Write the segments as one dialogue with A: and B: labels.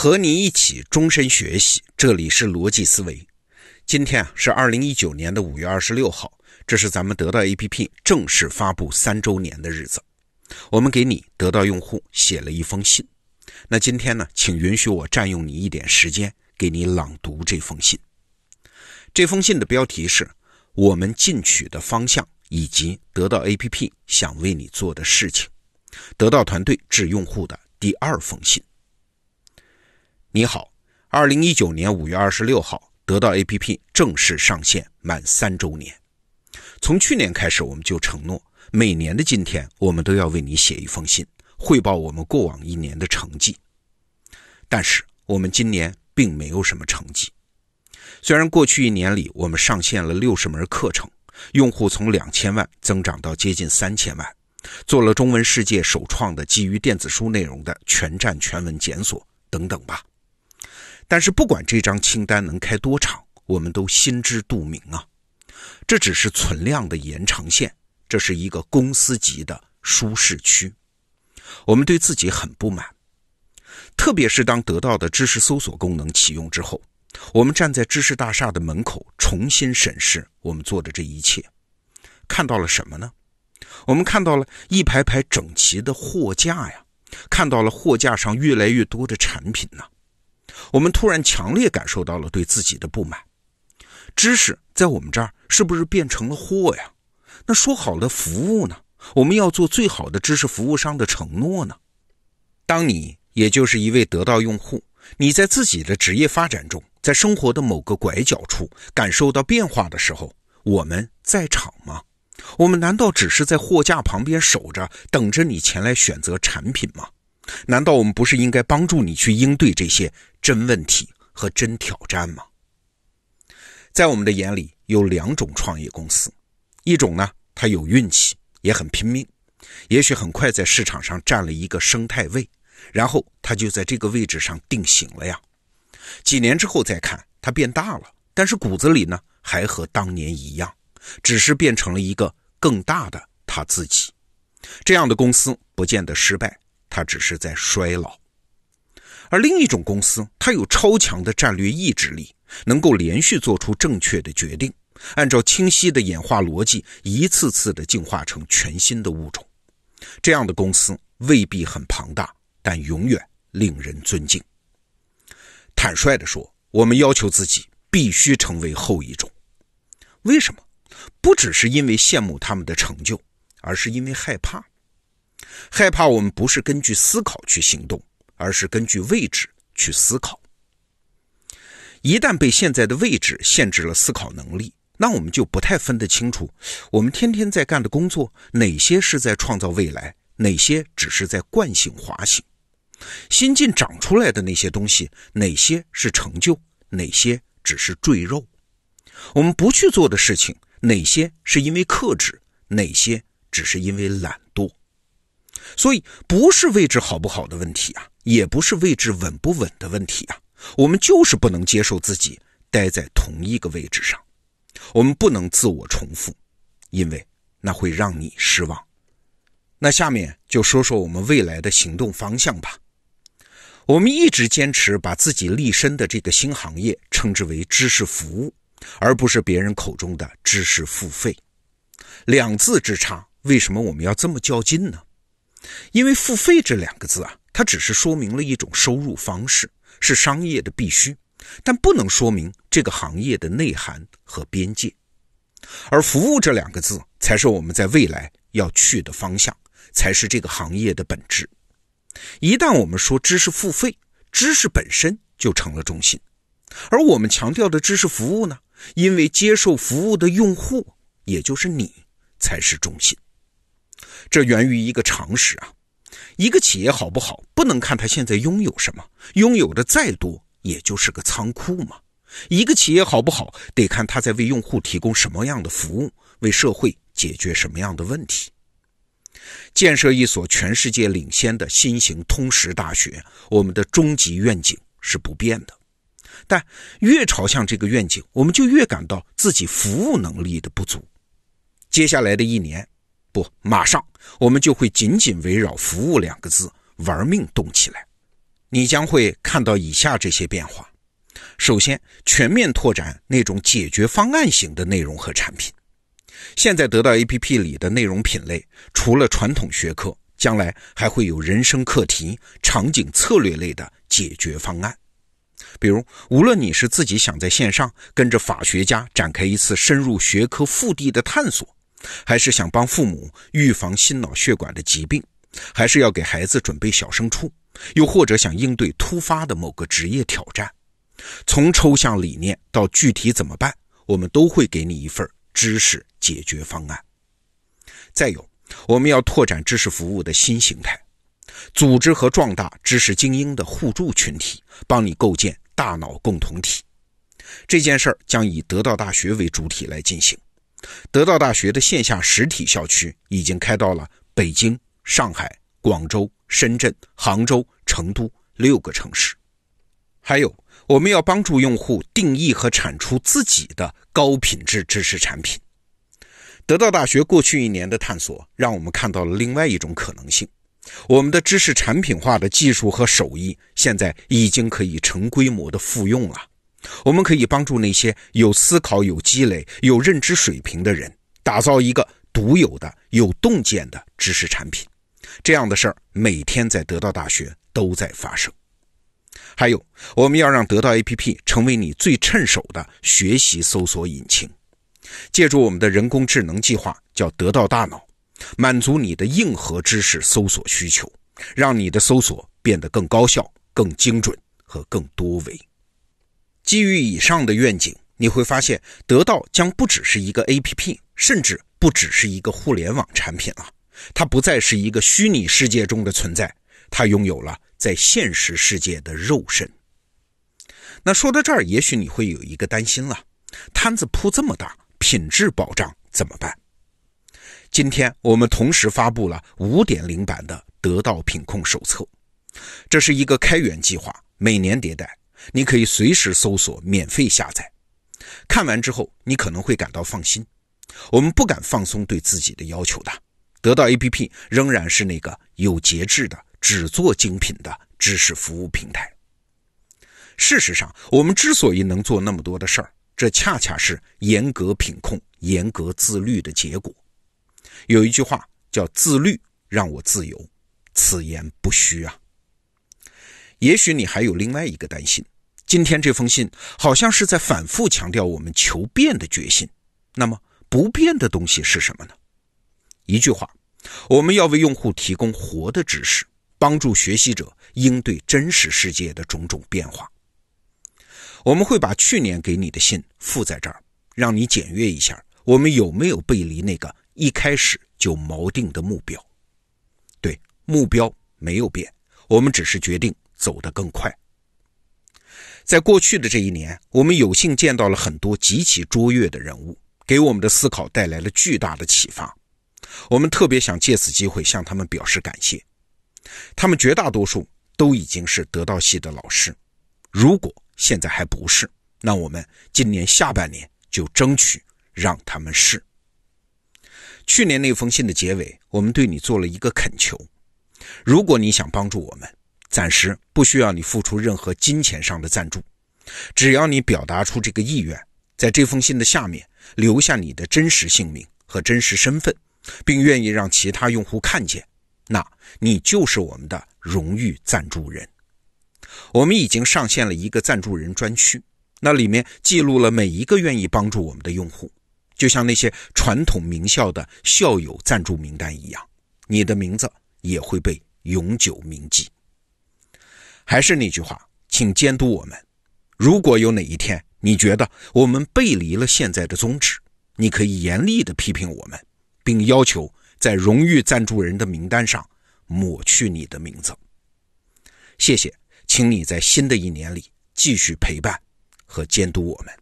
A: 和你一起终身学习，这里是逻辑思维。今天啊是二零一九年的五月二十六号，这是咱们得到 APP 正式发布三周年的日子。我们给你得到用户写了一封信。那今天呢，请允许我占用你一点时间，给你朗读这封信。这封信的标题是“我们进取的方向以及得到 APP 想为你做的事情”。得到团队致用户的第二封信。你好，二零一九年五月二十六号，得到 APP 正式上线满三周年。从去年开始，我们就承诺，每年的今天，我们都要为你写一封信，汇报我们过往一年的成绩。但是，我们今年并没有什么成绩。虽然过去一年里，我们上线了六十门课程，用户从两千万增长到接近三千万，做了中文世界首创的基于电子书内容的全站全文检索等等吧。但是不管这张清单能开多长，我们都心知肚明啊，这只是存量的延长线，这是一个公司级的舒适区。我们对自己很不满，特别是当得到的知识搜索功能启用之后，我们站在知识大厦的门口，重新审视我们做的这一切，看到了什么呢？我们看到了一排排整齐的货架呀，看到了货架上越来越多的产品呢。我们突然强烈感受到了对自己的不满，知识在我们这儿是不是变成了货呀？那说好的服务呢？我们要做最好的知识服务商的承诺呢？当你也就是一位得到用户，你在自己的职业发展中，在生活的某个拐角处感受到变化的时候，我们在场吗？我们难道只是在货架旁边守着，等着你前来选择产品吗？难道我们不是应该帮助你去应对这些真问题和真挑战吗？在我们的眼里，有两种创业公司，一种呢，它有运气，也很拼命，也许很快在市场上占了一个生态位，然后它就在这个位置上定型了呀。几年之后再看，它变大了，但是骨子里呢，还和当年一样，只是变成了一个更大的他自己。这样的公司不见得失败。它只是在衰老，而另一种公司，它有超强的战略意志力，能够连续做出正确的决定，按照清晰的演化逻辑，一次次的进化成全新的物种。这样的公司未必很庞大，但永远令人尊敬。坦率地说，我们要求自己必须成为后一种。为什么？不只是因为羡慕他们的成就，而是因为害怕。害怕我们不是根据思考去行动，而是根据位置去思考。一旦被现在的位置限制了思考能力，那我们就不太分得清楚，我们天天在干的工作哪些是在创造未来，哪些只是在惯性滑行。新近长出来的那些东西，哪些是成就，哪些只是赘肉？我们不去做的事情，哪些是因为克制，哪些只是因为懒惰？所以，不是位置好不好的问题啊，也不是位置稳不稳的问题啊，我们就是不能接受自己待在同一个位置上，我们不能自我重复，因为那会让你失望。那下面就说说我们未来的行动方向吧。我们一直坚持把自己立身的这个新行业称之为知识服务，而不是别人口中的知识付费。两字之差，为什么我们要这么较劲呢？因为付费这两个字啊，它只是说明了一种收入方式，是商业的必须，但不能说明这个行业的内涵和边界。而服务这两个字，才是我们在未来要去的方向，才是这个行业的本质。一旦我们说知识付费，知识本身就成了中心，而我们强调的知识服务呢，因为接受服务的用户，也就是你，才是中心。这源于一个常识啊，一个企业好不好，不能看它现在拥有什么，拥有的再多，也就是个仓库嘛。一个企业好不好，得看它在为用户提供什么样的服务，为社会解决什么样的问题。建设一所全世界领先的新型通识大学，我们的终极愿景是不变的。但越朝向这个愿景，我们就越感到自己服务能力的不足。接下来的一年。不，马上我们就会紧紧围绕“服务”两个字玩命动起来。你将会看到以下这些变化：首先，全面拓展那种解决方案型的内容和产品。现在得到 APP 里的内容品类，除了传统学科，将来还会有人生课题、场景策略类的解决方案。比如，无论你是自己想在线上跟着法学家展开一次深入学科腹地的探索，还是想帮父母预防心脑血管的疾病，还是要给孩子准备小升初，又或者想应对突发的某个职业挑战，从抽象理念到具体怎么办，我们都会给你一份知识解决方案。再有，我们要拓展知识服务的新形态。组织和壮大知识精英的互助群体，帮你构建大脑共同体。这件事儿将以得到大学为主体来进行。得到大学的线下实体校区已经开到了北京、上海、广州、深圳、杭州、成都六个城市。还有，我们要帮助用户定义和产出自己的高品质知识产品。得到大学过去一年的探索，让我们看到了另外一种可能性。我们的知识产品化的技术和手艺，现在已经可以成规模的复用了。我们可以帮助那些有思考、有积累、有认知水平的人，打造一个独有的、有洞见的知识产品。这样的事儿每天在得到大学都在发生。还有，我们要让得到 APP 成为你最趁手的学习搜索引擎，借助我们的人工智能计划，叫得到大脑。满足你的硬核知识搜索需求，让你的搜索变得更高效、更精准和更多维。基于以上的愿景，你会发现得到将不只是一个 APP，甚至不只是一个互联网产品了。它不再是一个虚拟世界中的存在，它拥有了在现实世界的肉身。那说到这儿，也许你会有一个担心了：摊子铺这么大，品质保障怎么办？今天我们同时发布了5.0版的得到品控手册，这是一个开源计划，每年迭代，你可以随时搜索免费下载。看完之后，你可能会感到放心。我们不敢放松对自己的要求的，得到 APP 仍然是那个有节制的、只做精品的知识服务平台。事实上，我们之所以能做那么多的事儿，这恰恰是严格品控、严格自律的结果。有一句话叫“自律让我自由”，此言不虚啊。也许你还有另外一个担心，今天这封信好像是在反复强调我们求变的决心。那么不变的东西是什么呢？一句话，我们要为用户提供活的知识，帮助学习者应对真实世界的种种变化。我们会把去年给你的信附在这儿，让你检阅一下，我们有没有背离那个。一开始就锚定的目标，对目标没有变，我们只是决定走得更快。在过去的这一年，我们有幸见到了很多极其卓越的人物，给我们的思考带来了巨大的启发。我们特别想借此机会向他们表示感谢。他们绝大多数都已经是得到系的老师，如果现在还不是，那我们今年下半年就争取让他们是。去年那封信的结尾，我们对你做了一个恳求：如果你想帮助我们，暂时不需要你付出任何金钱上的赞助，只要你表达出这个意愿，在这封信的下面留下你的真实姓名和真实身份，并愿意让其他用户看见，那你就是我们的荣誉赞助人。我们已经上线了一个赞助人专区，那里面记录了每一个愿意帮助我们的用户。就像那些传统名校的校友赞助名单一样，你的名字也会被永久铭记。还是那句话，请监督我们。如果有哪一天你觉得我们背离了现在的宗旨，你可以严厉地批评我们，并要求在荣誉赞助人的名单上抹去你的名字。谢谢，请你在新的一年里继续陪伴和监督我们。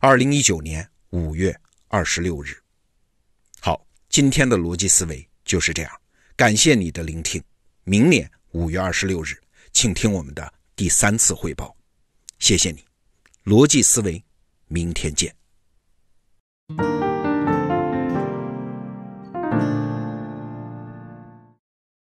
A: 二零一九年。五月二十六日，好，今天的逻辑思维就是这样。感谢你的聆听，明年五月二十六日，请听我们的第三次汇报。谢谢你，逻辑思维，明天见。